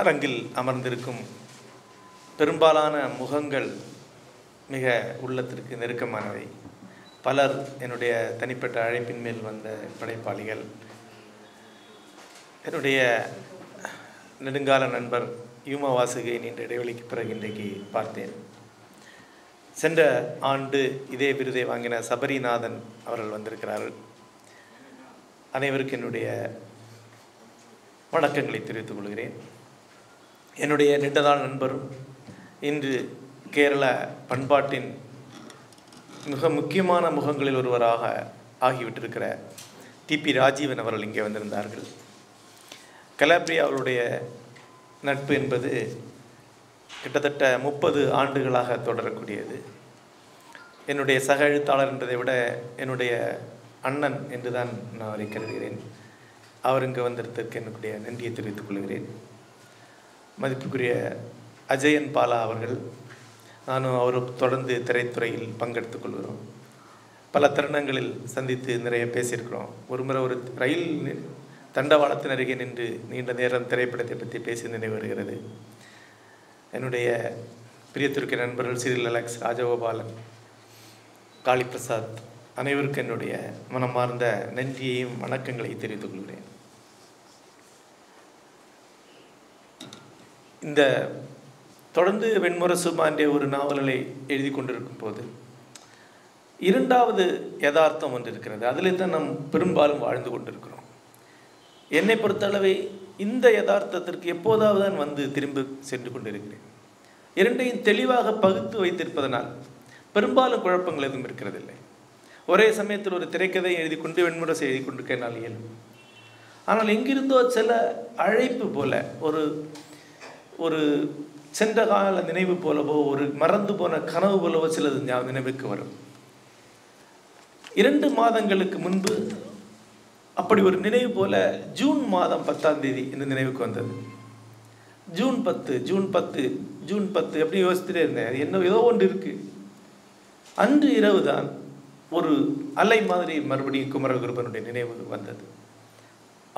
அரங்கில் அமர்ந்திருக்கும் பெரும்பாலான முகங்கள் மிக உள்ளத்திற்கு நெருக்கமானவை. பலர் என்னுடைய தனிப்பட்ட அழைப்பின் மேல் வந்த படைப்பாளிகள். என்னுடைய நெடுங்கால நண்பர் யூமா வாசுகை நீண்ட இடைவெளிக்கு பிறகு இன்றைக்கு பார்த்தேன். சென்ற ஆண்டு இதே விருதை வாங்கின சபரிநாதன் அவர்கள் வந்திருக்கிறார்கள். அனைவருக்கும் என்னுடைய வணக்கங்களை தெரிவித்துக் கொள்கிறேன். என்னுடைய நீண்டதான நண்பரும் இன்று கேரள பண்பாட்டின் மிக முக்கியமான முகங்களில் ஒருவராக ஆகிவிட்டிருக்கிற டிபி ராஜீவன் அவர்கள் இங்கே வந்திருந்தார்கள். கலாப்ரியா அவருடைய நட்பு என்பது கிட்டத்தட்ட முப்பது ஆண்டுகளாக தொடரக்கூடியது. என்னுடைய சக எழுத்தாளர் என்பதை விட என்னுடைய அண்ணன் என்று தான் நான் அவரை கருதுகிறேன். அவர் இங்கே வந்திருந்ததற்கு என்னுடைய நன்றியை தெரிவித்துக் கொள்கிறேன். மதிப்புக்குரிய அஜயன் பாலா அவர்கள் நானும் அவரும் தொடர்ந்து திரைத்துறையில் பங்கெடுத்துக் கொள்கிறோம். பல தருணங்களில் சந்தித்து நிறைய பேசியிருக்கிறோம். ஒரு முறை ஒரு ரயில் தண்டவாளத்தின் அருகே நின்று நீண்ட நேரம் திரைப்படத்தை பற்றி பேசி நினைவு வருகிறது. என்னுடைய பிரியத்திற்கு நண்பர்கள் சிறில் அலெக்ஸ் ராஜகோபாலன் காளிபிரசாத் அனைவருக்கும் என்னுடைய மனமார்ந்த நன்றியையும் வணக்கங்களையும் தெரிவித்துக் கொள்கிறேன். இந்த தொடர்ந்து வெண்முரசு மாண்டிய ஒரு நாவல்களை எழுதி கொண்டிருக்கும் போது இரண்டாவது யதார்த்தம் ஒன்று இருக்கிறது அதிலே தான் நாம் பெரும்பாலும் வாழ்ந்து கொண்டிருக்கிறோம். என்னை பொறுத்தளவை இந்த யதார்த்தத்திற்கு எப்போதாவது தான் வந்து திரும்ப சென்று கொண்டிருக்கிறேன். இரண்டையும் தெளிவாக பகுத்து வைத்திருப்பதனால் பெரும்பாலும் குழப்பங்கள் எதுவும் இருக்கிறதில்லை. ஒரே சமயத்தில் ஒரு திரைக்கதை எழுதி கொண்டு வெண்முரசை எழுதி கொண்டிருக்க என்னால் இயலும். ஆனால் எங்கிருந்தோ சில அழைப்பு போல ஒரு ஒரு சென்ற கால நினைவு போலவோ ஒரு மறந்து போன கனவு போலவோ சிலது நினைவுக்கு வரும். இரண்டு மாதங்களுக்கு முன்பு அப்படி ஒரு நினைவு போல ஜூன் மாதம் பத்தாம் தேதி இந்த நினைவுக்கு வந்தது. ஜூன் பத்து ஜூன் பத்து ஜூன் பத்து எப்படி யோசிச்சுட்டே இருந்தேன். அது என்ன ஏதோ ஒன்று இருக்கு. அன்று இரவு தான் ஒரு அலை மாதிரி மறுபடியும் குமரகுருபனுடைய நினைவு வந்தது.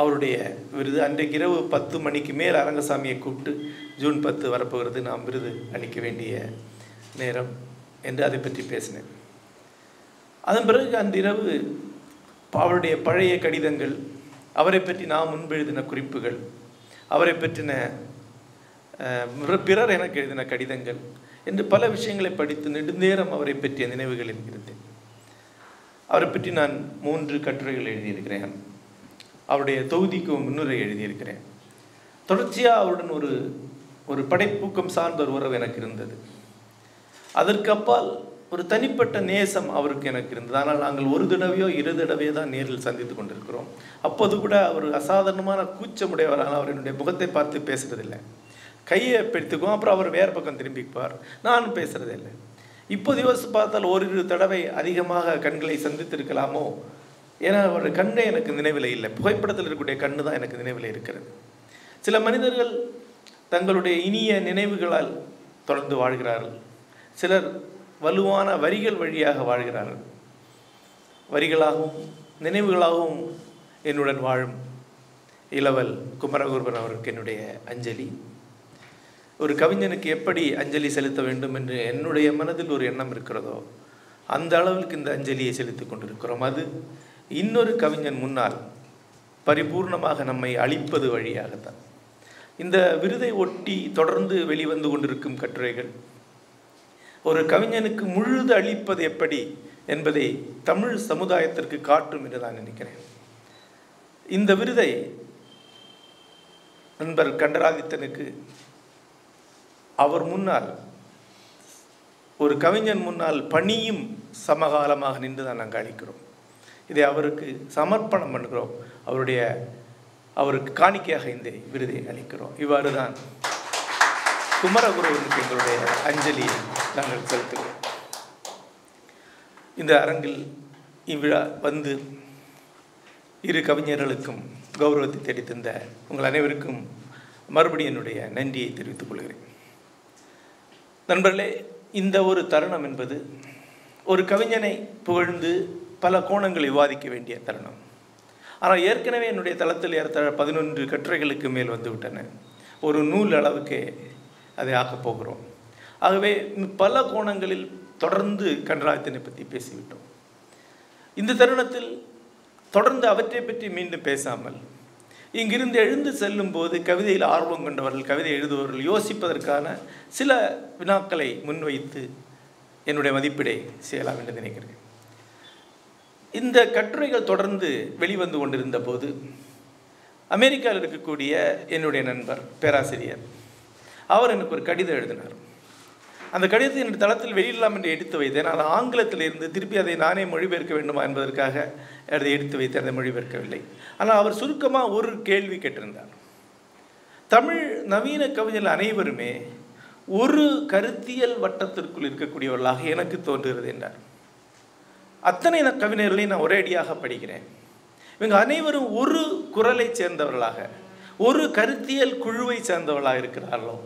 அவருடைய விருது. அன்றைக்கு இரவு பத்து மணிக்கு மேல் அரங்கசாமியை கூப்பிட்டு ஜூன் பத்து வரப்போகிறது நாம் விருது அளிக்க வேண்டிய நேரம் என்று அதை பற்றி பேசினேன். அதன் பிறகு அந்த இரவு அவருடைய பழைய கடிதங்கள் அவரை பற்றி நான் முன்பு எழுதின குறிப்புகள் அவரை பற்றின பிறர் எனக்கு எழுதின கடிதங்கள் என்று பல விஷயங்களை படித்து நெடுந்தேரம் அவரை பற்றிய நினைவுகள் இருக்கிறது அவரை பற்றி நான் மூன்று கட்டுரைகள் எழுதியிருக்கிறேன். அவருடைய தொகுதிக்கு முன்னுரை எழுதியிருக்கிறேன். தொடர்ச்சியாக அவருடன் ஒரு ஒரு படைப்பூக்கம் சார்ந்த ஒரு உறவு எனக்கு இருந்தது. அதற்கு அப்பால் ஒரு தனிப்பட்ட நேசம் அவருக்கு எனக்கு இருந்தது. ஆனால் நாங்கள் ஒரு தடவையோ இரு தடவையோ தான் நேரில் சந்தித்து கொண்டிருக்கிறோம். அப்போது கூட அவர் அசாதாரணமான கூச்சமுடையவரால் அவர் என்னுடைய முகத்தை பார்த்து பேசுறதில்லை கையை பிடித்துக்குவோம் அப்புறம் அவர் வேறு பக்கம் திரும்பிப்பார். நானும் பேசுகிறதில்லை இல்லை இப்போது யோசித்து பார்த்தால் ஓரிரு தடவை அதிகமாக கண்களை சந்தித்திருக்கலாமோ? ஏன்னா அவருடைய கண்ணே எனக்கு நினைவில் இல்லை. புகைப்படத்தில் இருக்கக்கூடிய கண்ணு தான் எனக்கு நினைவில் இருக்கிறது. சில மனிதர்கள் தங்களுடைய இனிய நினைவுகளால் தொடர்ந்து வாழ்கிறார்கள். சிலர் வலுவான வரிகள் வழியாக வாழ்கிறார்கள். வரிகளாகவும் நினைவுகளாகவும் என்னுடன் வாழும் இளவல் குமரகுருபன் அவருக்கு என்னுடைய அஞ்சலி. ஒரு கவிஞனுக்கு எப்படி அஞ்சலி செலுத்த வேண்டும் என்று என்னுடைய மனதில் ஒரு எண்ணம் இருக்கிறதோ அந்த அளவுக்கு இந்த அஞ்சலியை செலுத்தி கொண்டிருக்கிறோம். அது இன்னொரு கவிஞன் முன்னால் பரிபூர்ணமாக நம்மை அழிப்பது வழியாகத்தான். இந்த விருதை ஒட்டி தொடர்ந்து வெளிவந்து கொண்டிருக்கும் கட்டுரைகள் ஒரு கவிஞனுக்கு முழுது அளிப்பது எப்படி என்பதை தமிழ் சமுதாயத்திற்கு காட்டும் என்று நான் நினைக்கிறேன். இந்த விருதை நண்பர் கண்டராதித்தனுக்கு அவர் முன்னால் ஒரு கவிஞன் முன்னால் பணியும் சமகாலமாக நின்று தான் நாங்கள் அளிக்கிறோம். இதை அவருக்கு சமர்ப்பணம் பண்ணுகிறோம். அவருடைய அவருக்கு காணிக்கையாக இந்த விருதை அளிக்கிறோம். இவ்வாறு தான் குமரகுருவனுக்கு எங்களுடைய அஞ்சலியை நாங்கள் செலுத்துகிறோம். இந்த அரங்கில் இவ்விழா வந்து இரு கவிஞர்களுக்கும் கௌரவத்தை தெரிவித்திருந்த உங்கள் அனைவருக்கும் மறுபடியும் என்னுடைய நன்றியை தெரிவித்துக் கொள்கிறேன். நண்பர்களே இந்த ஒரு தருணம் என்பது ஒரு கவிஞனை புகழ்ந்து பல கோணங்கள் விவாதிக்க வேண்டிய தருணம். ஆனால் ஏற்கனவே என்னுடைய தளத்தில் ஏறத்தாழ பதினொன்று கட்டுரைகளுக்கு மேல் வந்துவிட்டன. ஒரு நூல் அளவுக்கு அதை ஆக்கப் போகிறோம். ஆகவே பல கோணங்களில் தொடர்ந்து கன்றாயத்தினை பற்றி பேசிவிட்டோம். இந்த தருணத்தில் தொடர்ந்து அவற்றை பற்றி மீண்டும் பேசாமல் இங்கிருந்து எழுந்து செல்லும்போது கவிதையில் ஆர்வம் கொண்டவர்கள் கவிதை எழுதுபவர்கள் யோசிப்பதற்கான சில வினாக்களை முன்வைத்து என்னுடைய மதிப்பீடை செய்யலாம் என்று நினைக்கிறேன். இந்த கட்டுரைகள் தொடர்ந்து வெளிவந்து கொண்டிருந்த போது அமெரிக்காவில் இருக்கக்கூடிய என்னுடைய நண்பர் பேராசிரியர் அவர் எனக்கு ஒரு கடிதம் எழுதினார். அந்த கடிதத்தை என்னுடைய தளத்தில் வெளியிடலாம் என்று எடுத்து வைத்தேன். ஆனால் ஆங்கிலத்தில் இருந்து திருப்பி அதை நானே மொழிபெயர்க்க வேண்டுமா என்பதற்காக அதை எடுத்து வைத்து அதை மொழிபெயர்க்கவில்லை. ஆனால் அவர் சுருக்கமாக ஒரு கேள்வி கேட்டிருந்தார். தமிழ் நவீன கவிஞர்கள் அனைவருமே ஒரு கருத்தியல் வட்டத்திற்குள் இருக்கக்கூடியவர்களாக எனக்கு தோன்றுகிறது என்றார். அத்தனை ந- கவிஞர்களையும் நான் ஒரே அடியாக படிக்கிறேன். இவங்க அனைவரும் ஒரு குரலை சேர்ந்தவர்களாக ஒரு கருத்தியல் குழுவை சேர்ந்தவர்களாக இருக்கிறார்களோ?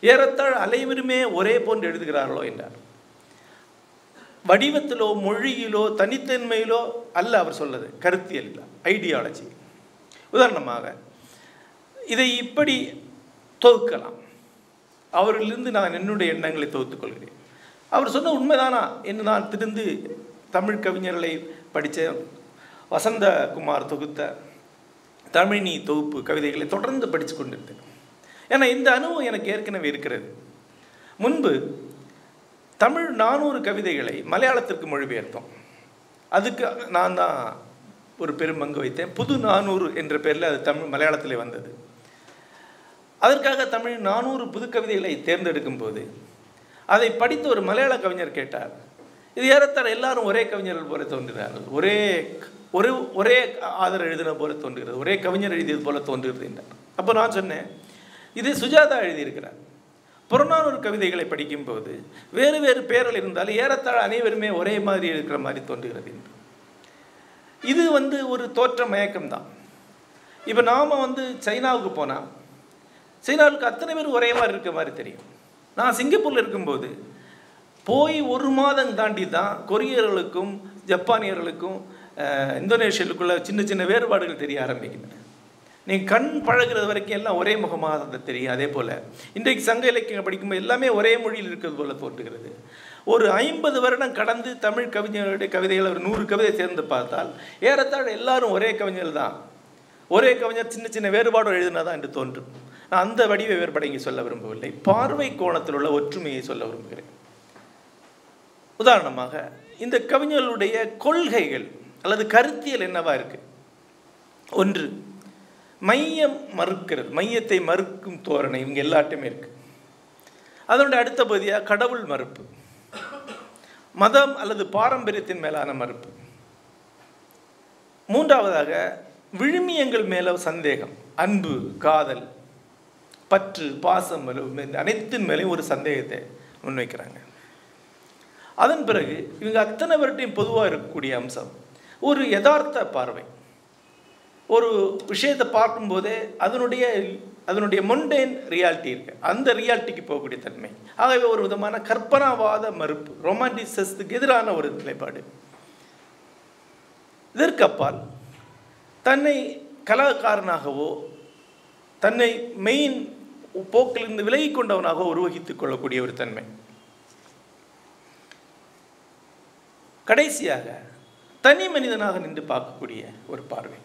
ஏறத்தாழ் அனைவருமே ஒரே போன்று எழுதுகிறார்களோ என்றார். வடிவத்திலோ மொழியிலோ தனித்தன்மையிலோ அல்ல அவர் சொல்றது. கருத்தியல் இல்லை ஐடியாலஜி உதாரணமாக இதை இப்படி தொகுக்கலாம். அவர்களிலிருந்து நான் என்னுடைய எண்ணங்களை தொகுத்துக் கொள்கிறேன். அவர் சொன்ன உண்மைதானா என்று நான் திருந்து தமிழ் கவிஞர்களை படித்த வசந்தகுமார் தொகுத்த தமிழினி தொகுப்பு கவிதைகளை தொடர்ந்து படித்து கொண்டிருந்தேன். ஏன்னா இந்த அனுபவம் எனக்கு ஏற்கனவே இருக்கிறது. முன்பு தமிழ் நானூறு கவிதைகளை மலையாளத்திற்கு மொழிபெயர்த்தோம். அதுக்கு நான் தான் ஒரு பெரும் பங்கு வைத்தேன். புது நானூறு என்ற பெயரில் அது தமிழ் மலையாளத்தில் வந்தது. அதற்காக தமிழ் நானூறு புது கவிதைகளை தேர்ந்தெடுக்கும் போது அதை படித்த ஒரு மலையாள கவிஞர் கேட்டார் இது ஏறத்தாழ எல்லாரும் ஒரே கவிஞர்கள் போல தோன்றுகிறார்கள் ஒரே ஒரு ஒரே ஆதரவு எழுதின போல தோன்றுகிறது. ஒரே கவிஞர் எழுதியது போல தோன்றுகிறது என்றார். அப்போ நான் சொன்னேன் இது சுஜாதா எழுதியிருக்கிறார். புறநானூறு கவிதைகளை படிக்கும்போது வேறு வேறு பெயர்கள் இருந்தாலும் ஏறத்தாழ அனைவருமே ஒரே மாதிரி இருக்கிற மாதிரி தோன்றுகிறது என்று. இது வந்து ஒரு தோற்ற மயக்கம்தான் இப்போ நாம் வந்து சைனாவுக்கு போனால் சைனாவுக்கு அத்தனை பேர் ஒரே மாதிரி இருக்க மாதிரி தெரியும். நான் சிங்கப்பூரில் இருக்கும்போது போய் ஒரு மாதம் தாண்டி தான் கொரியர்களுக்கும் ஜப்பானியர்களுக்கும் இந்தோனேஷியலுக்குள்ள சின்ன சின்ன வேறுபாடுகள் தெரிய ஆரம்பிக்கின்றன. நீங்கள் கண் பழகுறது வரைக்கும் எல்லாம் ஒரே முகமாக தான் தெரியும் அதே போல். இன்றைக்கு சங்க இலக்கியம் படிக்கும்போது எல்லாமே ஒரே மொழியில் இருக்கிறது போல தோன்றுகிறது. ஒரு ஐம்பது வருடம் கடந்து தமிழ் கவிஞர்களுடைய கவிதைகள் ஒரு நூறு கவிதை சேர்ந்து பார்த்தால் ஏறத்தாழ எல்லாரும் ஒரே கவிஞர் தான். ஒரே கவிஞர் சின்ன சின்ன வேறுபாடு எழுதினதான் என்று தோன்றும். நான் அந்த வடிவ வேறுபாடு இங்கே சொல்ல விரும்பவில்லை. பார்வை கோணத்தில் உள்ள ஒற்றுமையை சொல்ல விரும்புகிறேன். உதாரணமாக இந்த கவிஞர்களுடைய கொள்கைகள் அல்லது கருத்தியல் என்னவா இருக்கு? ஒன்று மையம் மறுக்கிறது மையத்தை மறுக்கும் தோரணை இவங்க எல்லாட்டையுமே இருக்கு. அதனுடைய அடுத்த பகுதியாக கடவுள் மறுப்பு. மதம் அல்லது பாரம்பரியத்தின் மேலான மறுப்பு. மூன்றாவதாக விழுமியங்கள் மேல சந்தேகம் அன்பு காதல் பற்று பாசம் அனைத்தின் மேலேயும் ஒரு சந்தேகத்தை முன்வைக்கிறாங்க. அதன் பிறகு இவங்க அத்தனை பேர்கிட்டையும் பொதுவாக இருக்கக்கூடிய அம்சம் ஒரு யதார்த்த பார்வை. ஒரு விஷயத்தை பார்க்கும்போதே அதனுடைய அதனுடைய மொண்டேன் ரியாலிட்டி இருக்கு. அந்த ரியாலிட்டிக்கு போகக்கூடிய தன்மை. ஆகவே ஒரு விதமான கற்பனாவாத மறுப்பு ரொமான்டிசத்துக்கு எதிரான ஒரு நிலைப்பாடு. இதற்கப்பால் தன்னை கலாக்காரனாகவோ தன்னை மெயின் போக்கிலிருந்து விலகி கொண்டவனாக உருவகித்துக் கொள்ளக்கூடிய ஒரு தன்மை. கடைசியாக தனி மனிதனாக நின்று பார்க்கக்கூடிய ஒரு பார்வை.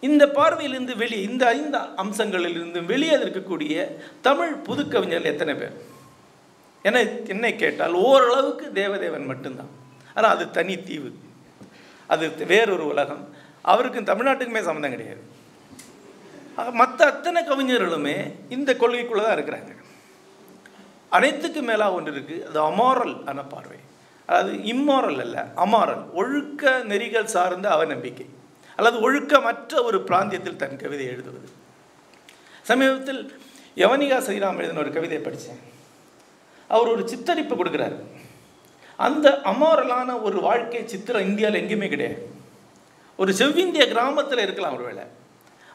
இந்த பார்வையிலிருந்து வெளியே இந்த ஐந்து அம்சங்களிலிருந்து வெளியே இருக்கக்கூடிய தமிழ் புதுக்கவிஞர்கள் எத்தனை பேர்? என என்னை கேட்டால் ஓரளவுக்கு தேவதேவன் மட்டும்தான். ஆனால் அது தனி தீவு. அது வேறொரு உலகம். அவருக்கும் தமிழ்நாட்டுக்குமே சம்மந்தம் கிடையாது. மற்ற அத்தனை கவிஞர்களுமே இந்த கொள்கைக்குள்ளே தான் இருக்கிறாங்க. அனைத்துக்கும் மேலாக ஒன்று இருக்குது அது அமாரல் ஆன பார்வை. அதாவது இம்மாரல் அல்ல அமாரல் ஒழுக்க நெறிகள் சார்ந்த அவநம்பிக்கை. அல்லது ஒழுக்கமற்ற ஒரு பிராந்தியத்தில் தன் கவிதை எழுதுவது. சமீபத்தில் யவனிகா ஸ்ரீராம் எழுதின ஒரு கவிதையை படித்தேன். அவர் ஒரு சித்தரிப்பு கொடுக்குறாரு. அந்த அமாரலான ஒரு வாழ்க்கை சித்திரம் இந்தியாவில் எங்கேயுமே கிடையாது. ஒரு செவ்விந்திய கிராமத்தில் இருக்கலாம் ஒரு வேளை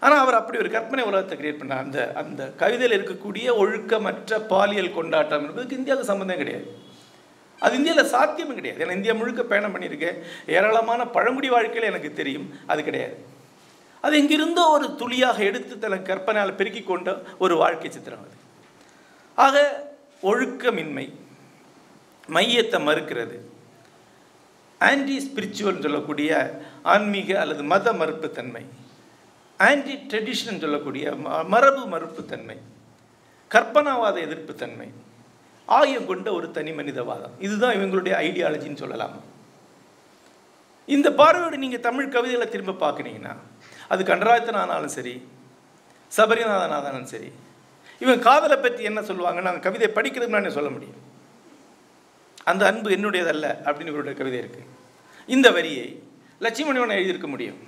ஆனால் அவர் அப்படி ஒரு கற்பனை உலகத்தை கிரியேட் பண்ணார். அந்த அந்த கவிதையில் இருக்கக்கூடிய ஒழுக்கமற்ற பாலியல் கொண்டாட்டம் என்பதுக்கு இந்தியாவுக்கு சம்மந்தம் கிடையாது. அது இந்தியாவில் சாத்தியமும் கிடையாது. ஏன்னா இந்தியா முழுக்க பயணம் பண்ணியிருக்கேன். ஏராளமான பழங்குடி வாழ்க்கையில் எனக்கு தெரியும். அது கிடையாது. அது இங்கிருந்தோ ஒரு துளியாக எடுத்து தன் கற்பனையால் பெருக்கி கொண்ட ஒரு வாழ்க்கை சித்திரம் அது. ஆக ஒழுக்கமின்மை மையத்தை மறுக்கிறது. ஆன்டி ஸ்பிரிச்சுவல் சொல்லக்கூடிய ஆன்மீக அல்லது மத மறுப்புத்தன்மை. ஆன்டி ட்ரெடிஷன் சொல்லக்கூடிய ம- மரபு மறுப்புத்தன்மை. கற்பனாவாத எதிர்ப்புத்தன்மை. ஆயம் கொண்ட ஒரு தனி மனிதவாதம். இதுதான் இவங்களுடைய ஐடியாலஜின்னு சொல்லலாம். இந்த பார்வையோடு நீங்கள் தமிழ் கவிதைகளை திரும்ப பார்க்குறீங்கன்னா அது கண்டராயத்தன் ஆனாலும் சரி சபரிநாதன் ஆனாலும் சரி இவன் காதலை பற்றி என்ன சொல்லுவாங்க நாங்கள் கவிதை படிக்கிறதுக்கு முன்னாடி சொல்ல முடியும். அந்த அன்பு என்னுடையதல்ல அப்படின்னு இவருடைய கவிதை இருக்குது இந்த வரியை லட்சுமணிவன் எழுதியிருக்க முடியும்.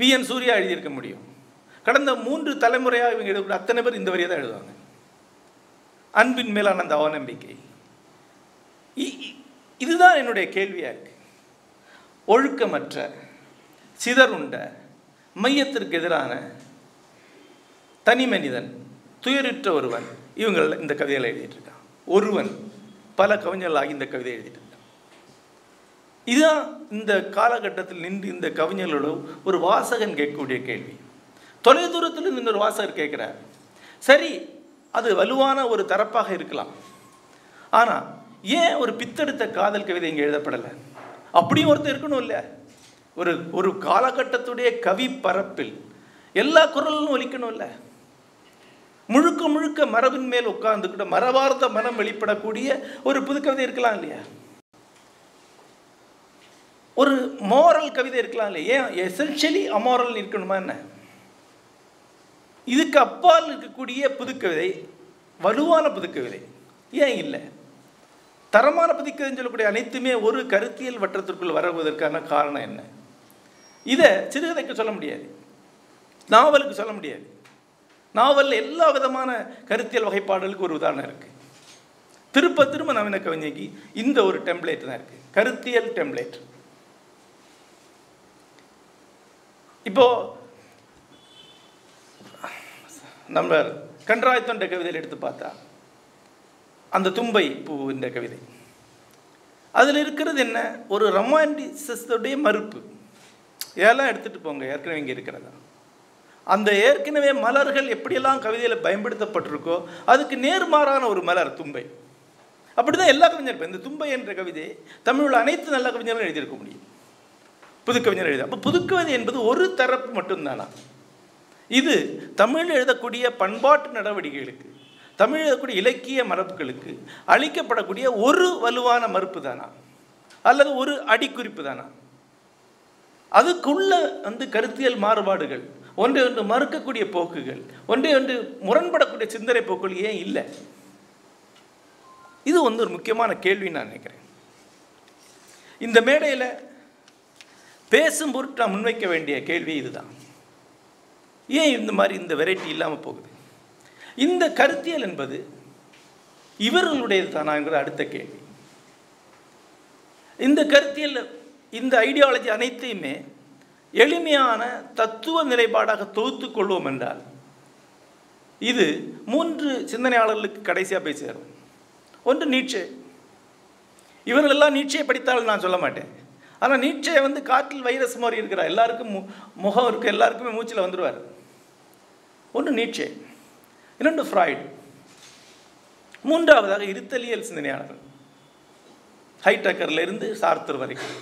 வி என் சூர்யா எழுதியிருக்க முடியும். கடந்த மூன்று தலைமுறையாக இவங்க எழுதக்கூடிய அத்தனை பேர் இந்த வரியை தான் எழுதுவாங்க. அன்பின் மேலான அந்த அவநம்பிக்கை. இ- இதுதான் என்னுடைய கேள்வியாக இருக்கு. ஒழுக்கமற்ற சிதறுண்ட மையத்திற்கு எதிரான தனி மனிதன் துயருற்ற ஒருவன் இவங்க இந்த கவிதைகளை எழுதிட்டு இருக்கான் ஒருவன் பல கவிஞர்களாகி இந்த கவிதை எழுதிட்டு இருக்கான் இதுதான் இந்த காலகட்டத்தில் நின்று இந்த கவிஞர்களோட ஒரு வாசகன் கேட்கக்கூடிய கேள்வி. தொலைதூரத்தில் நின்று ஒரு வாசகர் கேட்குறார். சரி அது வலுவான ஒரு தரப்பாக இருக்கலாம். ஆனால் ஏன் ஒரு பித்தெடுத்த காதல் கவிதை இங்கே எழுதப்படலை? அப்படியும் ஒருத்தர் இருக்கணும் இல்லை? ஒரு ஒரு காலகட்டத்துடைய கவி பரப்பில் எல்லா குரலும் ஒலிக்கணும் இல்லை? முழுக்க முழுக்க மரபின் மேல் உட்கார்ந்துக்கிட்ட மரபார்ந்த மனம் வெளிப்படக்கூடிய ஒரு புது கவிதை இருக்கலாம் இல்லையா? ஒரு மோரல் கவிதை இருக்கலாம் இல்லையா? ஏன் எசென்ஷியலி அமோரல் இருக்கணுமா என்ன? இதுக்கு அப்பால் இருக்கக்கூடிய புதுக்கவிதை வலுவான புதுக்கவிதை. ஏன் இல்லை? தரமான புதுக்கவிதைன்னு சொல்லக்கூடிய அனைத்துமே ஒரு கருத்தியல் வட்டத்திற்குள் வருவதற்கான காரணம் என்ன? இதை சிறுகதைக்கு சொல்ல முடியாது. நாவலுக்கு சொல்ல முடியாது. நாவலில் எல்லா விதமான கருத்தியல் வகைப்பாடுகளுக்கு ஒரு உதாரணம் இருக்குது திருப்ப திரும்ப நவீன கவிஞைக்கு இந்த ஒரு டெம்ப்ளேட் தான் இருக்குது கருத்தியல் டெம்ப்ளேட் இப்போது நம்ம கன்றாயத்தொண்ட கவிதையில் எடுத்து பார்த்தா அந்த தும்பை பூவின்ற கவிதை. அதில் இருக்கிறது என்ன? ஒரு ரொமான்டிசத்துடைய மறுப்பு. இதெல்லாம் எடுத்துகிட்டு போங்க ஏற்கனவே இங்கே இருக்கிறதா? அந்த ஏற்கனவே மலர்கள் எப்படியெல்லாம் கவிதையில் பயன்படுத்தப்பட்டிருக்கோ அதுக்கு நேர்மாறான ஒரு மலர் தும்பை. அப்படிதான் எல்லா கவிஞரும் இந்த தும்பை என்ற கவிதை தமிழில் அனைத்து நல்ல கவிஞர்களும் எழுதியிருக்க முடியும். புதுக்கவிஞர் எழுதி அப்போ புதுக்கவிதை என்பது ஒரு தரப்பு மட்டும்தானா? இது தமிழ் எழுதக்கூடிய பண்பாட்டு நடவடிக்கைகளுக்கு தமிழ் எழுதக்கூடிய இலக்கிய மரபுகளுக்கு அளிக்கப்படக்கூடிய ஒரு வலுவான மறுப்பு தானா? அல்லது ஒரு அடிக்குறிப்பு தானா? அதுக்குள்ள வந்து கருத்தியல் மாறுபாடுகள் ஒன்றை ஒன்று மறுக்கக்கூடிய போக்குகள் ஒன்றை ஒன்று முரண்படக்கூடிய சிந்தனை போக்குகள் ஏன் இல்லை? இது வந்து ஒரு முக்கியமான கேள்வி நான் நினைக்கிறேன். இந்த மேடையில் பேசும் பொருட்டு நான் முன்வைக்க வேண்டிய கேள்வி இதுதான். ஏன் இந்த மாதிரி இந்த வெரைட்டி இல்லாமல் போகுது? இந்த கருத்தியல் என்பது இவர்களுடையது தானாங்கிற அடுத்த கேள்வி. இந்த கருத்தியல் இந்த ஐடியாலஜி அனைத்தையுமே எளிமையான தத்துவ நிலைப்பாடாக தொகுத்து கொள்வோம் என்றால் இது மூன்று சிந்தனையாளர்களுக்கு கடைசியாக போய் சேரும். ஒன்று நீட்சே. இவர்களெல்லாம் நீட்சையை படித்தால் நான் சொல்ல மாட்டேன். ஆனால் நீட்சை வந்து காற்றில் வைரஸ் மாதிரி இருக்கிறார். எல்லாருக்கும் மு முகம் இருக்குது எல்லாருக்குமே மூச்சில் வந்துடுவார் ஒன்று நீட்சே இன்னொன்று ஃப்ராய்டு மூன்றாவதாக இருத்தலியல் சிந்தனையாளர்கள். ஹைடக்கர்ல இருந்து சார்த்தர் வரைக்கும்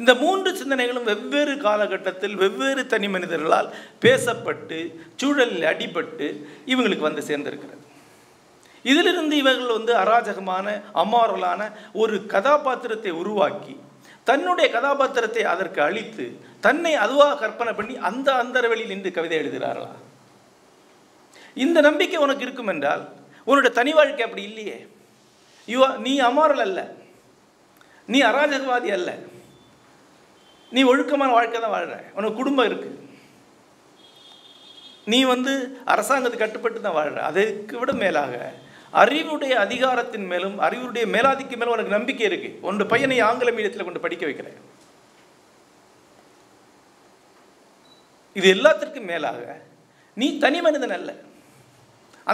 இந்த மூன்று சிந்தனைகளும் வெவ்வேறு காலகட்டத்தில் வெவ்வேறு தனி மனிதர்களால் பேசப்பட்டு சூழலில் அடிபட்டு இவங்களுக்கு வந்து சேர்ந்திருக்கிறது. இதிலிருந்து இவர்கள் வந்து அராஜகமான அமாரலான ஒரு கதாபாத்திரத்தை உருவாக்கி தன்னுடைய கதாபாத்திரத்தை அதற்கு அழித்து தன்னை அதுவாக கற்பனை பண்ணி அந்த அந்தரவெளியில் நின்று கவிதை எழுதுகிறார்களா? இந்த நம்பிக்கை உனக்கு இருக்கும் என்றால் உன்னோட தனி வாழ்க்கை அப்படி இல்லையே. யூ நீ அமாரல் அல்ல. நீ அராஜகவாதி அல்ல. நீ ஒழுக்கமான வாழ்க்கை தான் வாழ்கிற உனக்கு குடும்பம் இருக்கு. நீ வந்து அரசாங்கத்துக்கு கட்டுப்பட்டு தான் வாழ்கிற அதற்கு விட மேலாக அறிவுடைய அதிகாரத்தின் மேலும் அறிவுடைய மேலாதிக்கு மேலும் உனக்கு நம்பிக்கை இருக்குது உன்னோட பையனை ஆங்கில மீடியத்தில் கொண்டு படிக்க வைக்கிறேன். இது எல்லாத்திற்கும் மேலாக நீ தனி மனிதன் அல்ல.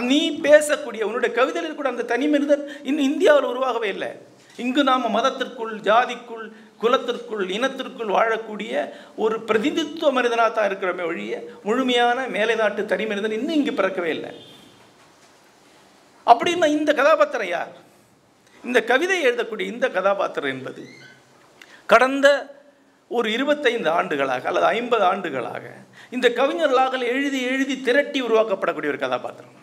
நீ பேசக்கூடிய உன்னுடைய கவிதையில் கூட அந்த தனி மனிதன் இன்னும் இந்தியாவில் உருவாகவே இல்லை. இங்கு நாம் மதத்திற்குள் ஜாதிக்குள் குலத்திற்குள் இனத்திற்குள் வாழக்கூடிய ஒரு பிரதிநிதித்துவ மனிதனாக தான் இருக்கிறோமே ஒழிய முழுமையான மேலை நாட்டு தனி மனிதன் இன்னும் இங்கு பிறக்கவே இல்லை. அப்படின்னா இந்த கதாபாத்திரம் யார்? இந்த கவிதை எழுதக்கூடிய இந்த கதாபாத்திரம் என்பது கடந்த ஒரு இருபத்தைந்து ஆண்டுகளாக அல்லது ஐம்பது ஆண்டுகளாக இந்த கவிஞர்களாக எழுதி எழுதி திரட்டி உருவாக்கப்படக்கூடிய ஒரு கதாபாத்திரம்.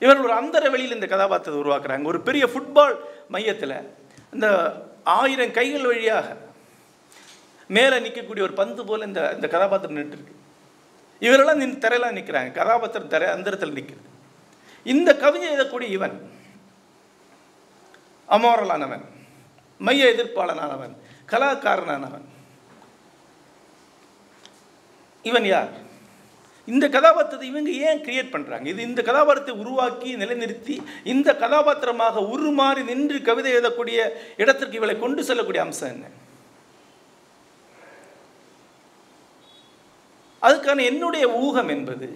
இவர்கள் ஒரு அந்தர வெளியில் இந்த கதாபாத்திரத்தை உருவாக்குறாங்க. ஒரு பெரிய ஃபுட்பால் மையத்தில் இந்த ஆயிரம் கைகள் வழியாக மேலே நிற்கக்கூடிய ஒரு பந்து போல் இந்த இந்த கதாபாத்திரம் நின்றுருக்கு இவரெல்லாம் நின் திரையெல்லாம் நிற்கிறாங்க. கதாபாத்திரம் திரை அந்தரத்தில் நிற்கிறது. இந்த கவிஞை எழுதக்கூடிய இவன் அமோரலானவன் மைய எதிர்ப்பாளனானவன் கலாக்காரனானவன். இவன் யார்? இந்த கதாபாத்திரத்தை இவங்க ஏன் கிரியேட் பண்ணுறாங்க இது இந்த கதாபாத்திரத்தை உருவாக்கி நிலைநிறுத்தி இந்த கதாபாத்திரமாக உருமாறி நின்று கவிதை எழுதக்கூடிய இடத்திற்கு இவளை கொண்டு செல்லக்கூடிய அம்சம் என்ன? அதுக்கான என்னுடைய ஊகம் என்பது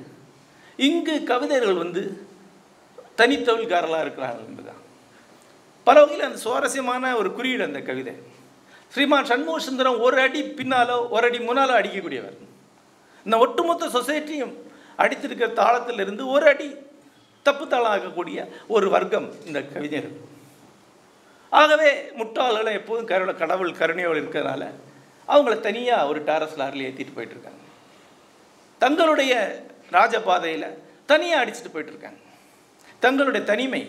இங்கு கவிதைகள் வந்து தனித்தொழில்காரர்களாக இருக்கிறார்கள் என்பதுதான். பல வகையில் அந்த சுவாரஸ்யமான ஒரு குறியீடு அந்த கவிதை. ஸ்ரீமான் சண்முக சுந்தரம் ஒரு அடி பின்னாலோ ஒரு அடி முன்னாலோ அடிக்கக்கூடியவர். இந்த ஒட்டுமொத்த சொசைட்டியும் அடித்திருக்கிற தாளத்திலிருந்து ஒரு அடி தப்பு தாளாகக்கூடிய ஒரு வர்க்கம் இந்த கவிஞர்கள் ஆகவே முட்டாள்களை எப்போதும் கருணை கடவுள் கருணையோடு இருக்கிறதுனால அவங்கள தனியாக ஒரு டாரஸ் லாரில் ஏற்றிட்டு போயிட்டுருக்காங்க. தங்களுடைய ராஜபாதையில் தனியாக அடிச்சுட்டு போயிட்டுருக்காங்க. தங்களுடைய தனிமை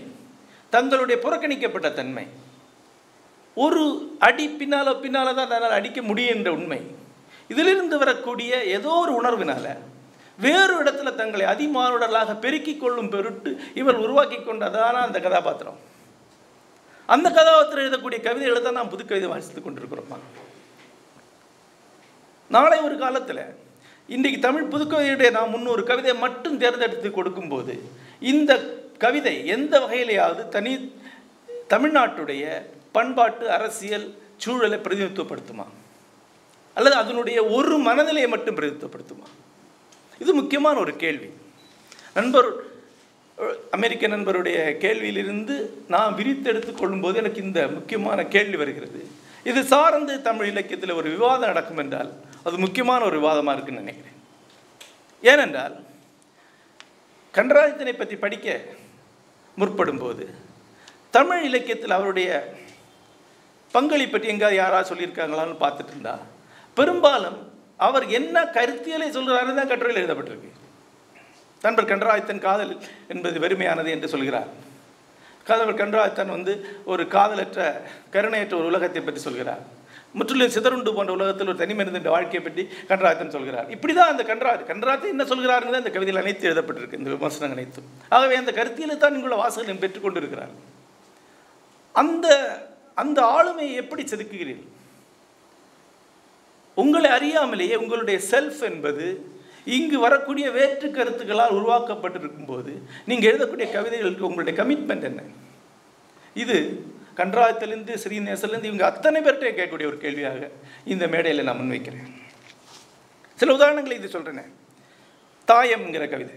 தங்களுடைய புறக்கணிக்கப்பட்ட தன்மை. ஒரு அடி பின்னாலோ பின்னால தான் தன்னால் அடிக்க முடியும் என்ற உண்மை. இதிலிருந்து வரக்கூடிய ஏதோ ஒரு உணர்வினால வேறு இடத்துல தங்களை அதிமானுடலாக பெருக்கிக் கொள்ளும் பொருட்டு இவர் உருவாக்கி கொண்டதான அந்த கதாபாத்திரம். அந்த கதாபாத்திரம் எழுதக்கூடிய கவிதைகளை தான் நாம் புது கவிதை வாசித்துக் கொண்டிருக்கிறோமா. நாளை ஒரு காலத்தில் இன்றைக்கு தமிழ் புதுக்கவிதையுடைய நாம் முன்னூறு கவிதையை மட்டும் தேர்ந்தெடுத்து கொடுக்கும்போது இந்த கவிதை எந்த வகையிலேயாவது தனி தமிழ்நாட்டுடைய பண்பாட்டு அரசியல் சூழலை பிரதிநிதித்துவப்படுத்துமா? அல்லது அதனுடைய ஒரு மனநிலையை மட்டும் பிரதித்தப்படுத்துமா? இது முக்கியமான ஒரு கேள்வி. நண்பர் அமெரிக்க நண்பருடைய கேள்வியிலிருந்து நான் விரித்தெடுத்து கொள்ளும்போது எனக்கு இந்த முக்கியமான கேள்வி வருகிறது. இது சார்ந்து தமிழ் இலக்கியத்தில் ஒரு விவாதம் நடக்கும் என்றால் அது முக்கியமான ஒரு விவாதமாக இருக்குன்னு நினைக்கிறேன். ஏனென்றால் கண்டராஜத்தினை பற்றி படிக்க முற்படும் போது தமிழ் இலக்கியத்தில் அவருடைய பங்களிப்பற்றி பற்றி யாராவது சொல்லியிருக்காங்களான்னு பார்த்துட்டு இருந்தா பெரும்பாலும் அவர் என்ன கருத்தியலை சொல்கிறாரு தான் கட்டுரையில் எழுதப்பட்டிருக்கு. நண்பர் கண்டராயத்தன் காதல் என்பது வெறுமையானது என்று சொல்கிறார். கதவர் கண்டராயத்தன் வந்து ஒரு காதலற்ற கருணையற்ற ஒரு உலகத்தை பற்றி சொல்கிறார். முற்றிலும் சிதறுண்டு போன்ற உலகத்தில் ஒரு தனி மனிதன் வாழ்க்கையை பற்றி கண்டராயத்தன் சொல்கிறார். இப்படி தான் அந்த கண்டராஜ் கண்டராஜன் என்ன சொல்கிறாருங்கிறது அந்த இந்த கவிதையில் அனைத்து எழுதப்பட்டிருக்கு இந்த விமர்சனங்கள் அனைத்தும். ஆகவே அந்த கருத்தியலை தான் இங்குள்ள வாசகர்கள் பெற்றுக்கொண்டு இருக்கிறார் அந்த அந்த ஆளுமையை எப்படி செதுக்குகிறீர்கள்? உங்களை அறியாமலேயே உங்களுடைய செல்ஃப் என்பது இங்கு வரக்கூடிய வேற்று கருத்துக்களால் உருவாக்கப்பட்டிருக்கும் போது நீங்கள் எழுதக்கூடிய கவிதைகளுக்கு உங்களுடைய கமிட்மெண்ட் என்ன? இது கன்றாயத்திலிருந்து ஸ்ரீநேசலேருந்து இவங்க அத்தனை பேர்கிட்ட கேட்கக்கூடிய ஒரு கேள்வியாக இந்த மேடையில் நான் முன்வைக்கிறேன். சில உதாரணங்களை இது சொல்கிறேனே தாயம்ங்கிற கவிதை.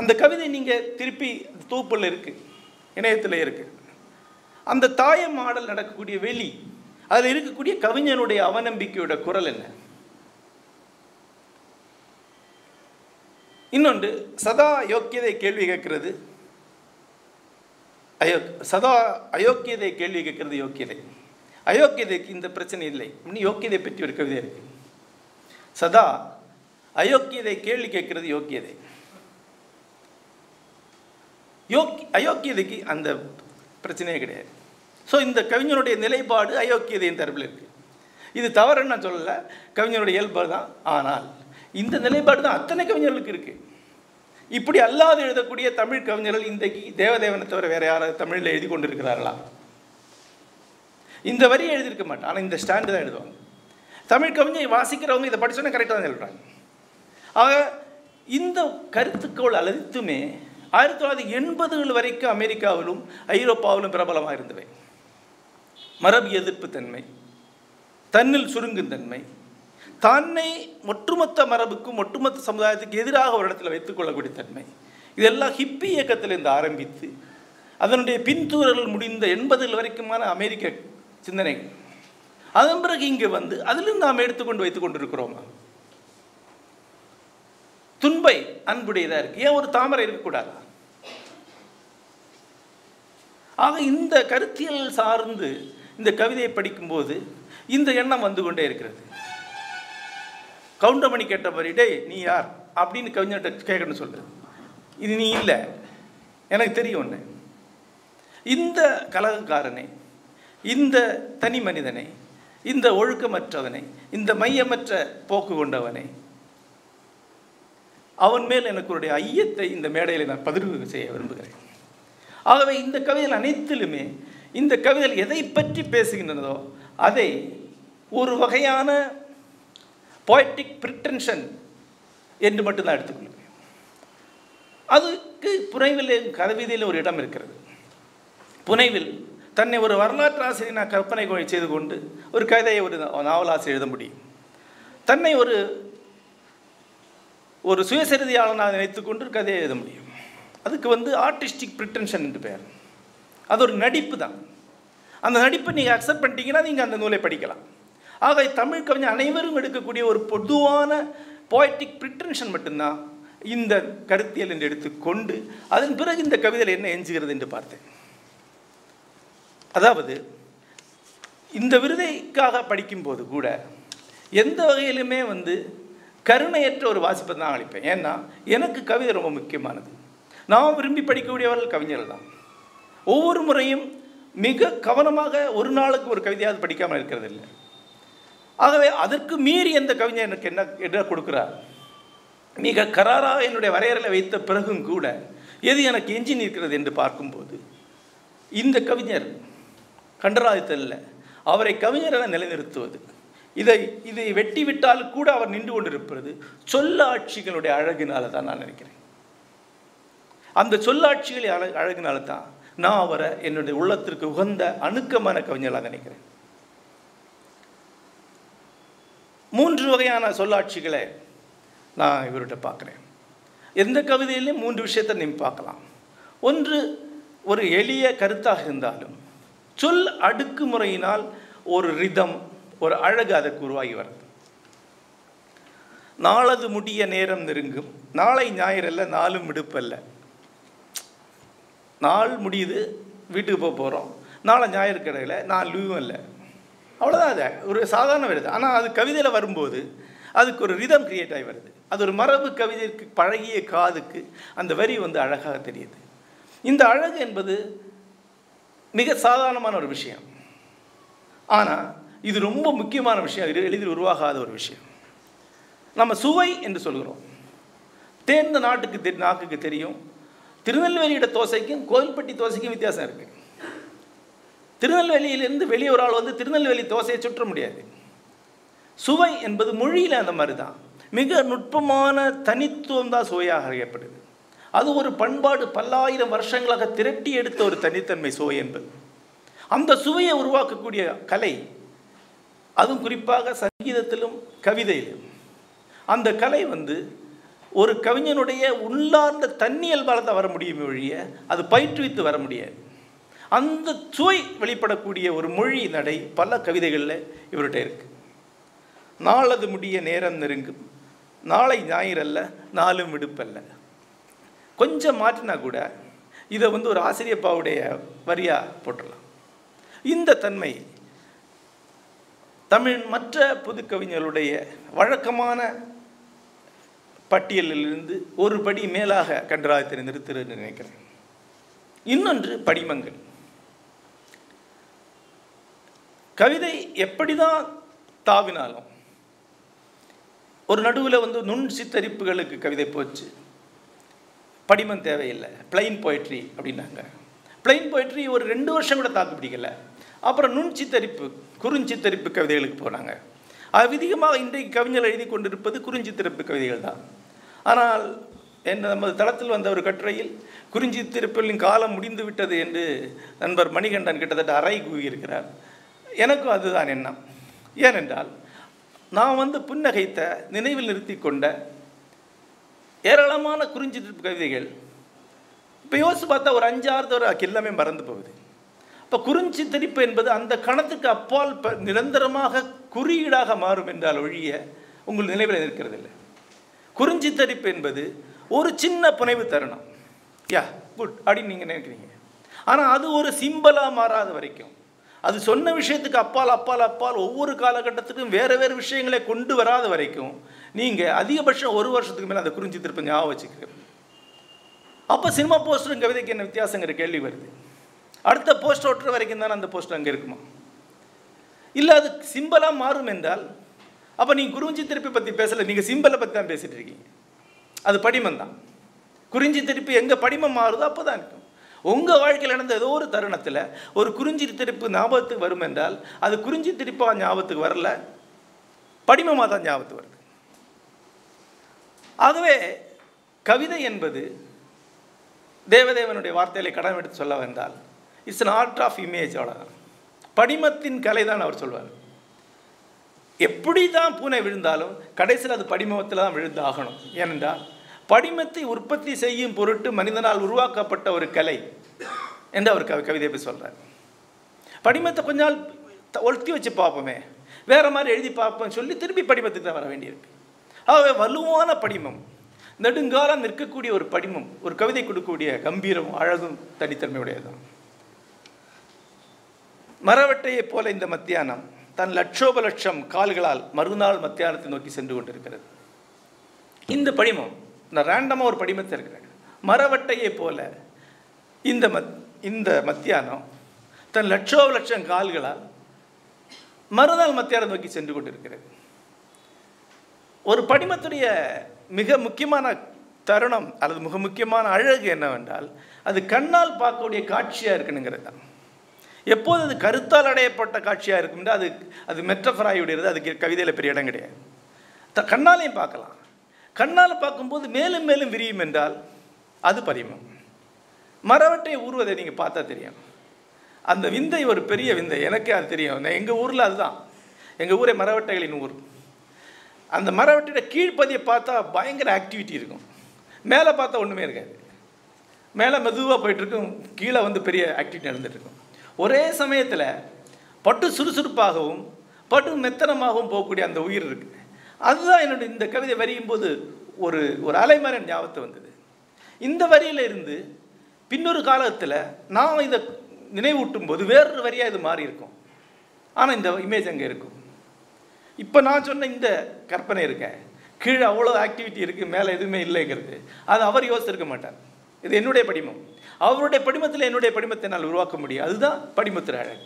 அந்த கவிதை நீங்கள் திருப்பி தூப்பில் இருக்குது இணையத்தில் இருக்குது அந்த தாயம் மாடல் நடக்கக்கூடிய வெளி அதில் இருக்கக்கூடிய கவிஞனுடைய அவநம்பிக்கையோட குரல் என்ன? இன்னொன்று சதா யோக்கியதை கேள்வி கேட்கிறது. அயோ சதா அயோக்கியதை கேள்வி கேட்கிறது யோக்கியதை. அயோக்கியதைக்கு இந்த பிரச்சனை இல்லை. இன்னும் யோக்கியதை பற்றி ஒரு கவிதை இருக்கு. சதா அயோக்கியதை கேள்வி கேட்கிறது யோக்கியதை. யோக்கி அயோக்கியதைக்கு அந்த பிரச்சனையே கிடையாது. ஸோ இந்த கவிஞனுடைய நிலைப்பாடு அயோக்கியதையின் தரப்பில் இருக்குது இது தவறுன்னு நான் சொல்லலை. கவிஞனுடைய இயல்பு தான். ஆனால் இந்த நிலைப்பாடு தான் அத்தனை கவிஞர்களுக்கு இருக்குது இப்படி அல்லாது எழுதக்கூடிய தமிழ் கவிஞர்கள் இன்றைக்கு தேவதேவனை தவிர வேறு யாராவது தமிழில் எழுதி கொண்டிருக்கிறார்களா? இந்த வரியை எழுதியிருக்க மாட்டேன் ஆனால் இந்த ஸ்டாண்டு தான் எழுதுவாங்க. தமிழ் கவிஞர் வாசிக்கிறவங்க இதை படித்தோன்னே கரெக்டாக தான் சொல்கிறாங்க ஆக இந்த கருத்துக்கோள் அனைத்துமே ஆயிரத்தி தொள்ளாயிரத்தி எண்பதுகள் வரைக்கும் அமெரிக்காவிலும் ஐரோப்பாவிலும் பிரபலமாக இருந்தவை. மரபு எதிர்ப்பு தன்மை தன்னில் சுருங்கும் தன்மை தன்னை ஒட்டுமொத்த மரபுக்கும் ஒட்டுமொத்த சமுதாயத்துக்கு எதிராக ஒரு இடத்துல வைத்துக்கொள்ளக்கூடிய தன்மை. இதெல்லாம் ஹிப்பி இயக்கத்திலிருந்து ஆரம்பித்து அதனுடைய பின்தூரல் முடிந்த எண்பதுகள் வரைக்குமான அமெரிக்க சிந்தனைகள். அதன் பிறகு இங்கே வந்து அதிலும் நாம் எடுத்துக்கொண்டு வைத்துக் கொண்டிருக்கிறோமா? துன்பை அன்புடையதாக இருக்கு. ஏன் ஒரு தாமரை இருக்கக்கூடாதா? ஆக இந்த கருத்தியல் சார்ந்து இந்த கவிதையை படிக்கும்போது இந்த எண்ணம் வந்து கொண்டே இருக்கிறது. கவுண்டமணி கேட்டபடி டே டேய் நீ யார்? அப்படின்னு கவிஞர்கிட்ட கேட்கணும்னு சொல்லுது இது நீ இல்லை. எனக்கு தெரியும் ஒன்று இந்த கலகக்காரனை இந்த தனி மனிதனை இந்த ஒழுக்கமற்றவனை இந்த மையமற்ற போக்கு கொண்டவனை அவன் மேல் எனக்கு ஒரு ஐயத்தை இந்த மேடையில் நான் பதிவு செய்ய விரும்புகிறேன். ஆகவே இந்த கவிதைகள் அனைத்திலுமே இந்த கவிதைகள் எதை பற்றி பேசுகின்றனதோ அதை ஒரு வகையான போய்டிக் பிரிட்டன்ஷன் என்று மட்டும்தான் எடுத்துக்கொள்வேன் அதுக்கு புனைவில் கவிதையில் ஒரு இடம் இருக்கிறது. புனைவில் தன்னை ஒரு வரலாற்று ஆசிரியர் கற்பனை செய்து கொண்டு ஒரு கவிதையை ஒரு நாவலாசிரியர் எழுத முடியும். தன்னை ஒரு ஒரு சுயசரிதையாளனாக நினைத்துக்கொண்டு ஒரு கதையை எழுத முடியும். அதுக்கு வந்து ஆர்டிஸ்டிக் பிரிட்டன்ஷன் என்று பெயர். அது ஒரு நடிப்பு தான். அந்த நடிப்பை நீங்கள் அக்செப்ட் பண்ணிட்டீங்கன்னா நீங்கள் அந்த நூலை படிக்கலாம். ஆக தமிழ் கவிஞர் அனைவரும் எடுக்கக்கூடிய ஒரு பொதுவான போய்டிக் ப்ரிட்டன்ஷன் மட்டும்தான் இந்த கருத்தியல் என்று எடுத்துக்கொண்டு அதன் பிறகு இந்த கவிதையில் என்ன எஞ்சுகிறது என்று பார்த்தேன். அதாவது இந்த விருதைக்காக படிக்கும்போது கூட எந்த வகையிலுமே வந்து கருணையற்ற ஒரு வாசிப்பை தான் அளிப்பேன். ஏன்னா எனக்கு கவிதை ரொம்ப முக்கியமானது. நான் விரும்பி படிக்கக்கூடியவர்கள் கவிஞர்கள் தான். ஒவ்வொரு முறையும் மிக கவனமாக ஒரு நாளுக்கு ஒரு கவிதையாவது படிக்காமல் இருக்கிறது இல்லை ஆகவே அதற்கு மீறி அந்த கவிஞர் எனக்கு என்ன என்ன கொடுக்குறார்? மிக கராராக என்னுடைய வரையறையில் வைத்த பிறகும் கூட எது எனக்கு எஞ்சி நிற்கிறது என்று பார்க்கும்போது இந்த கவிஞர் கண்டராதித்தல்ல அவரை கவிஞரென நிலைநிறுத்துவது இதை இதை வெட்டி விட்டால் கூட அவர் நின்று கொண்டிருப்பது சொல்லாட்சிகளுடைய அழகினால தான் நான் நினைக்கிறேன். அந்த சொல்லாட்சிகளை அழ அழகினால தான் நான் அவரை என்னுடைய உள்ளத்திற்கு உகந்த அணுக்கமான கவிஞர்களாக நினைக்கிறேன். மூன்று வகையான சொல்லாட்சிகளை நான் இவர்கிட்ட பார்க்குறேன். எந்த கவிதையிலையும் மூன்று விஷயத்தை நீ பார்க்கலாம். ஒன்று ஒரு எளிய கருத்தாக இருந்தாலும் சொல் அடுக்குமுறையினால் ஒரு ரிதம் ஒரு அழகு அதற்கு உருவாகி வருது நாளது முடிய நேரம் நெருங்கும் நாளை ஞாயிறல்ல நாளும் விடுப்பல்ல. நாள் முடியுது வீட்டுக்கு போக போகிறோம் நாளை ஞாயிறு கிடையில நான் லீவும் இல்லை. அவ்வளோதான் அது. ஒரு சாதாரண வருது ஆனால் அது கவிதையில் வரும்போது அதுக்கு ஒரு ரிதம் கிரியேட் ஆகி வருது. அது ஒரு மரபு கவிதைக்கு பழகிய காதுக்கு அந்த வரி வந்து அழகாக தெரியுது. இந்த அழகு என்பது மிக சாதாரணமான ஒரு விஷயம். ஆனால் இது ரொம்ப முக்கியமான விஷயம். இது எளிதில் உருவாகாத ஒரு விஷயம். நம்ம சுவை என்று சொல்கிறோம். தேர்ந்த நாட்டுக்கு தெ நாக்குக்கு தெரியும். திருநெல்வேலியோட தோசைக்கும் கோவில்பட்டி தோசைக்கும் வித்தியாசம் இருக்குது திருநெல்வேலியிலிருந்து வெளியே ஒரு ஆள் வந்து திருநெல்வேலி தோசையை சுற்ற முடியாது. சுவை என்பது மொழியில் அந்த மாதிரி தான் மிக நுட்பமான தனித்துவம் தான் சுவையாக அறியப்படுது. அது ஒரு பண்பாடு பல்லாயிரம் வருஷங்களாக திரட்டி எடுத்த ஒரு தனித்தன்மை சுவை என்பது. அந்த சுவையை உருவாக்கக்கூடிய கலை அதுவும் குறிப்பாக சங்கீதத்திலும் கவிதையிலும். அந்த கலை வந்து ஒரு கவிஞனுடைய உள்ளார்ந்த தண்ணியல் தான் வர முடியுமே ஒழிய அது பயிற்றுவித்து வர முடியாது. அந்த சுவை வெளிப்படக்கூடிய ஒரு மொழி நடை பல கவிதைகளில் இவர்கிட்ட இருக்கு. நாளது முடிய நேரம் நெருங்கும். நாளை ஞாயிறல்ல நாளும் விடுப்பல்ல கொஞ்சம் மாற்றினா கூட இதை வந்து ஒரு ஆசிரியப்பாவுடைய வரியாக போட்டுடலாம். இந்த தன்மை தமிழ் மற்ற புதுக்கவிஞர்களுடைய வழக்கமான பட்டியலிலிருந்து ஒரு படி மேலாக கண்டராயத்தை நிறுத்துறதுன்னு நினைக்கிறேன். இன்னொன்று படிமங்கள். கவிதை எப்படி தான் தாவினாலும் ஒரு நடுவில் வந்து நுண் சித்தரிப்புகளுக்கு கவிதை போச்சு. படிமம் தேவையில்லை. பிளைன் போய்ட்ரி அப்படின்னாங்க. பிளைன் போய்ட்ரி ஒரு ரெண்டு வருஷம் கூட தாக்கு பிடிக்கல. அப்புறம் நுண் சித்தரிப்பு குறுஞ்சித்தரிப்பு கவிதைகளுக்கு போனாங்க. அதிகமாக இன்றைக்கு கவிஞர் எழுதி கொண்டிருப்பது குறிஞ்சி திறப்பு கவிதைகள் தான். ஆனால் என் நமது தளத்தில் வந்த ஒரு கட்டுரையில் குறிஞ்சி திருப்பலின் காலம் முடிந்து விட்டது என்று நண்பர் மணிகண்டன் கிட்டத்தட்ட அறை கூறியிருக்கிறார். எனக்கும் அதுதான் எண்ணம். ஏனென்றால் நான் வந்து புன்னகைத்த நினைவில் நிறுத்தி கொண்ட ஏராளமான குறிஞ்சி திருப்பு கவிதைகள் இப்போ யோசிச்சு பார்த்தா ஒரு அஞ்சாறு தவிர எல்லாமே மறந்து போகுது. இப்போ குறிஞ்சி திருப்பு என்பது அந்த கணத்துக்கு அப்பால் ப- நிரந்தரமாக குறியீடாக மாறும் என்றால் ஒழிய உங்கள் நினைவில் குறிஞ்சி குறிஞ்சித்தரிப்பு என்பது ஒரு சின்ன புனைவு தருணம். யா குட் அப்படின்னு நீங்கள் நினைக்கிறீங்க. ஆனால் அது ஒரு சிம்பலாக மாறாத வரைக்கும். அது சொன்ன விஷயத்துக்கு அப்பால் அப்பால் அப்பால் ஒவ்வொரு காலகட்டத்துக்கும் வேறு வேறு விஷயங்களை கொண்டு வராத வரைக்கும் நீங்கள் அதிகபட்சம் ஒரு வருஷத்துக்கு மேலே அந்த குறிஞ்சி திருப்பி ஞாபகம் வச்சுக்கிறது அப்போ சினிமா போஸ்டரும் கவிதைக்கு என்ன வித்தியாசங்கிற கேள்வி வருது. அடுத்த போஸ்டர் ஒட்டுற வரைக்கும் தானே அந்த போஸ்டர் அங்கே இருக்குமா? இல்லை அது சிம்பலாக மாறும் என்றால் அப்போ நீங்கள் குறிஞ்சி திருப்பி பற்றி பேசலை நீங்கள் சிம்பலை பற்றி தான் பேசிகிட்டு இருக்கீங்க. அது படிமம் தான் குறிஞ்சி திருப்பி எங்கே படிமம் மாறுதோ அப்போ தான் இருக்கும். உங்கள் வாழ்க்கையில் நடந்த ஏதோ ஒரு தருணத்தில் ஒரு குறிஞ்சி திருப்பு ஞாபகத்துக்கு வரும் என்றால் அது குறிஞ்சி திருப்பா ஞாபகத்துக்கு வரல படிமமாக தான் ஞாபகத்துக்கு வருது. ஆகவே கவிதை என்பது தேவதேவனுடைய வார்த்தைகளை கடன் எடுத்து சொல்ல வந்தால் it's an art of image அவ்வளோதான் படிமத்தின் கலை தான் அவர் சொல்வார். எப்படி தான் பூனை விழுந்தாலும் கடைசியில் அது படிமத்தில் தான் விழுந்தாகணும். ஏனென்றால் படிமத்தை உற்பத்தி செய்யும் பொருட்டு மனிதனால் உருவாக்கப்பட்ட ஒரு கலை என்று அவர் கவி கவிதை போய் சொல்கிறார் படிமத்தை கொஞ்ச நாள் ஒழுத்தி வச்சு பார்ப்போமே. வேற மாதிரி எழுதி பார்ப்போம் சொல்லி திருப்பி படிமத்துக்கு தான் வர வேண்டியிருக்கு. ஆகவே வலுவான படிமம் நெடுங்காலம் நிற்கக்கூடிய ஒரு படிமம் ஒரு கவிதை கொடுக்கக்கூடிய கம்பீரம் அழகும் தனித்தன்மையுடையதும் மரவட்டையைப் போல இந்த மத்தியானம் தன் லட்சோப லட்சம் கால்களால் மறுநாள் மத்தியானத்தை நோக்கி சென்று கொண்டிருக்கிறது. இந்த படிமம் நான் ரேண்டமாக ஒரு படிமத்தை இருக்கிறேன் மரவட்டையைப் போல இந்த மத் இந்த மத்தியானம் தன் லட்சோப லட்சம் கால்களால் மறுநாள் மத்தியானம் நோக்கி சென்று கொண்டிருக்கிறது. ஒரு படிமத்துடைய மிக முக்கியமான தருணம் அல்லது மிக முக்கியமான அழகு என்னவென்றால் அது கண்ணால் பார்க்கக்கூடிய காட்சியாக இருக்கணுங்கிறது தான். எப்போது அது கருத்தால் அடையப்பட்ட காட்சியாக இருக்கும்னா அது அது மெட்டஃபராயுடையது அதுக்கு கவிதையில் பெரிய இடம் கிடையாது. த கண்ணாலையும் பார்க்கலாம். கண்ணால் பார்க்கும்போது மேலும் மேலும் விரியும் என்றால் அது பரிமம். மரவட்டை ஊறுவதை நீங்கள் பார்த்தா தெரியும். அந்த விந்தை ஒரு பெரிய விந்தை. எனக்கே அது தெரியும். எங்கள் ஊரில் அதுதான். எங்கள் ஊரே மரவட்டைகளின் ஊர். அந்த மரவட்டையோட கீழ்ப்பதியை பார்த்தா பயங்கர ஆக்டிவிட்டி இருக்கும். மேலே பார்த்தா ஒன்றுமே இருக்காது. மேலே மெதுவாக போயிட்டுருக்கும் கீழே வந்து பெரிய ஆக்டிவிட்டி நடந்துகிட்ருக்கும் இருக்கும். ஒரே சமயத்தில் பட்டு சுறுசுறுப்பாகவும் பட்டு மெத்தனமாகவும் போகக்கூடிய அந்த உயிர் இருக்குது அதுதான் என்னுடைய இந்த கவிதை வரியும் போது ஒரு ஒரு அலைமறை ஞாபகத்தை வந்தது. இந்த வரியில இருந்து பின்னொரு காலத்தில் நான் இதை நினைவூட்டும் போது வேறொரு வரியாக இது மாறி இருக்கும். ஆனால் இந்த இமேஜ் அங்கே இருக்கும். இப்போ நான் சொன்ன இந்த கற்பனை இருக்கேன் கீழே அவ்வளோ ஆக்டிவிட்டி இருக்குது மேலே எதுவுமே இல்லைங்கிறது அது அவர் யோசிச்சிருக்க மாட்டார். இது என்னுடைய படிமம். அவருடைய படிமத்தில் என்னுடைய படிமத்தை நான் உருவாக்க முடியும். அதுதான் படிமத்தில் அழகு.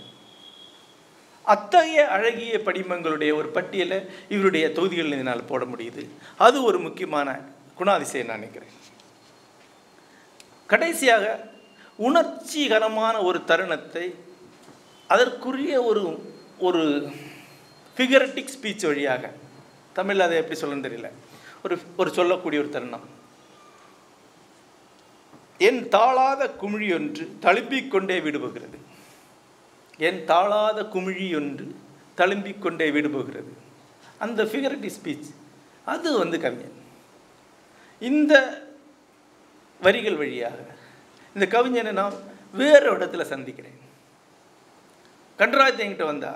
அத்தகைய அழகிய படிமங்களுடைய ஒரு பட்டியலை இவருடைய தொகுதிகளில் என்னால் போட முடியுது. அது ஒரு முக்கியமான குணாதிசயம் நான் நினைக்கிறேன். கடைசியாக உணர்ச்சிகரமான ஒரு தருணத்தை அதற்குரிய ஒரு ஒரு ஃபிகரட்டிக் ஸ்பீச் வழியாக தமிழில் அதை எப்படி சொல்லணும்னு தெரியல. ஒரு ஒரு சொல்லக்கூடிய ஒரு தருணம். என் தாளாத குமிழி ஒன்று தழும்பிக் கொண்டே விடுபுகிறது. என் தாளாத குமிழி ஒன்று தழும்பிக் கொண்டே விடுபுகிறது அந்த ஃபிகரட்டிவ் ஸ்பீச் அது வந்து கவிஞன். இந்த வரிகள் வழியாக இந்த கவிஞனை நான் வேறு இடத்துல சந்திக்கிறேன். கண்டராஜ் என்கிட்ட வந்தா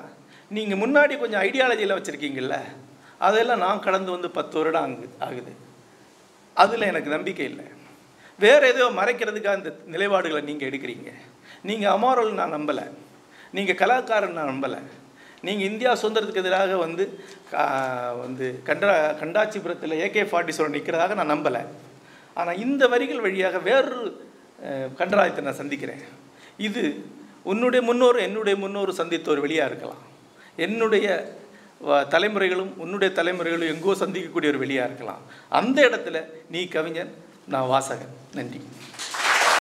நீங்கள் முன்னாடி கொஞ்சம் ஐடியாலஜியில் வச்சுருக்கீங்கள அதெல்லாம் நான் கடந்து வந்து பத்து வருடம் ஆகுது ஆகுது. அதில் எனக்கு நம்பிக்கை இல்லை. வேறு எதோ மறைக்கிறதுக்காக இந்த நிலைப்பாடுகளை நீங்கள் எடுக்கிறீங்க. நீங்கள் அமாரோல் நான் நம்பலை. நீங்கள் கலாக்காரன் நான் நம்பலை. நீங்கள் இந்தியா சுதந்திரத்துக்கு எதிராக வந்து கா- வந்து கண்டா கண்டாச்சிபுரத்தில் ஏகே ஃபார்ட்டி செவன் நிற்கிறதாக நான் நம்பலை. ஆனால் இந்த வரிகள் வழியாக வேறொரு கண்டராயத்தை நான் சந்திக்கிறேன். இது உன்னுடைய முன்னோர் என்னுடைய முன்னோர் சந்தித்த ஒரு வெளியாக இருக்கலாம். என்னுடைய தலைமுறைகளும் உன்னுடைய தலைமுறைகளும் எங்கோ சந்திக்கக்கூடிய ஒரு வெளியாக இருக்கலாம். அந்த இடத்துல நீ கவிஞன் நான் வாசகன். நன்றி.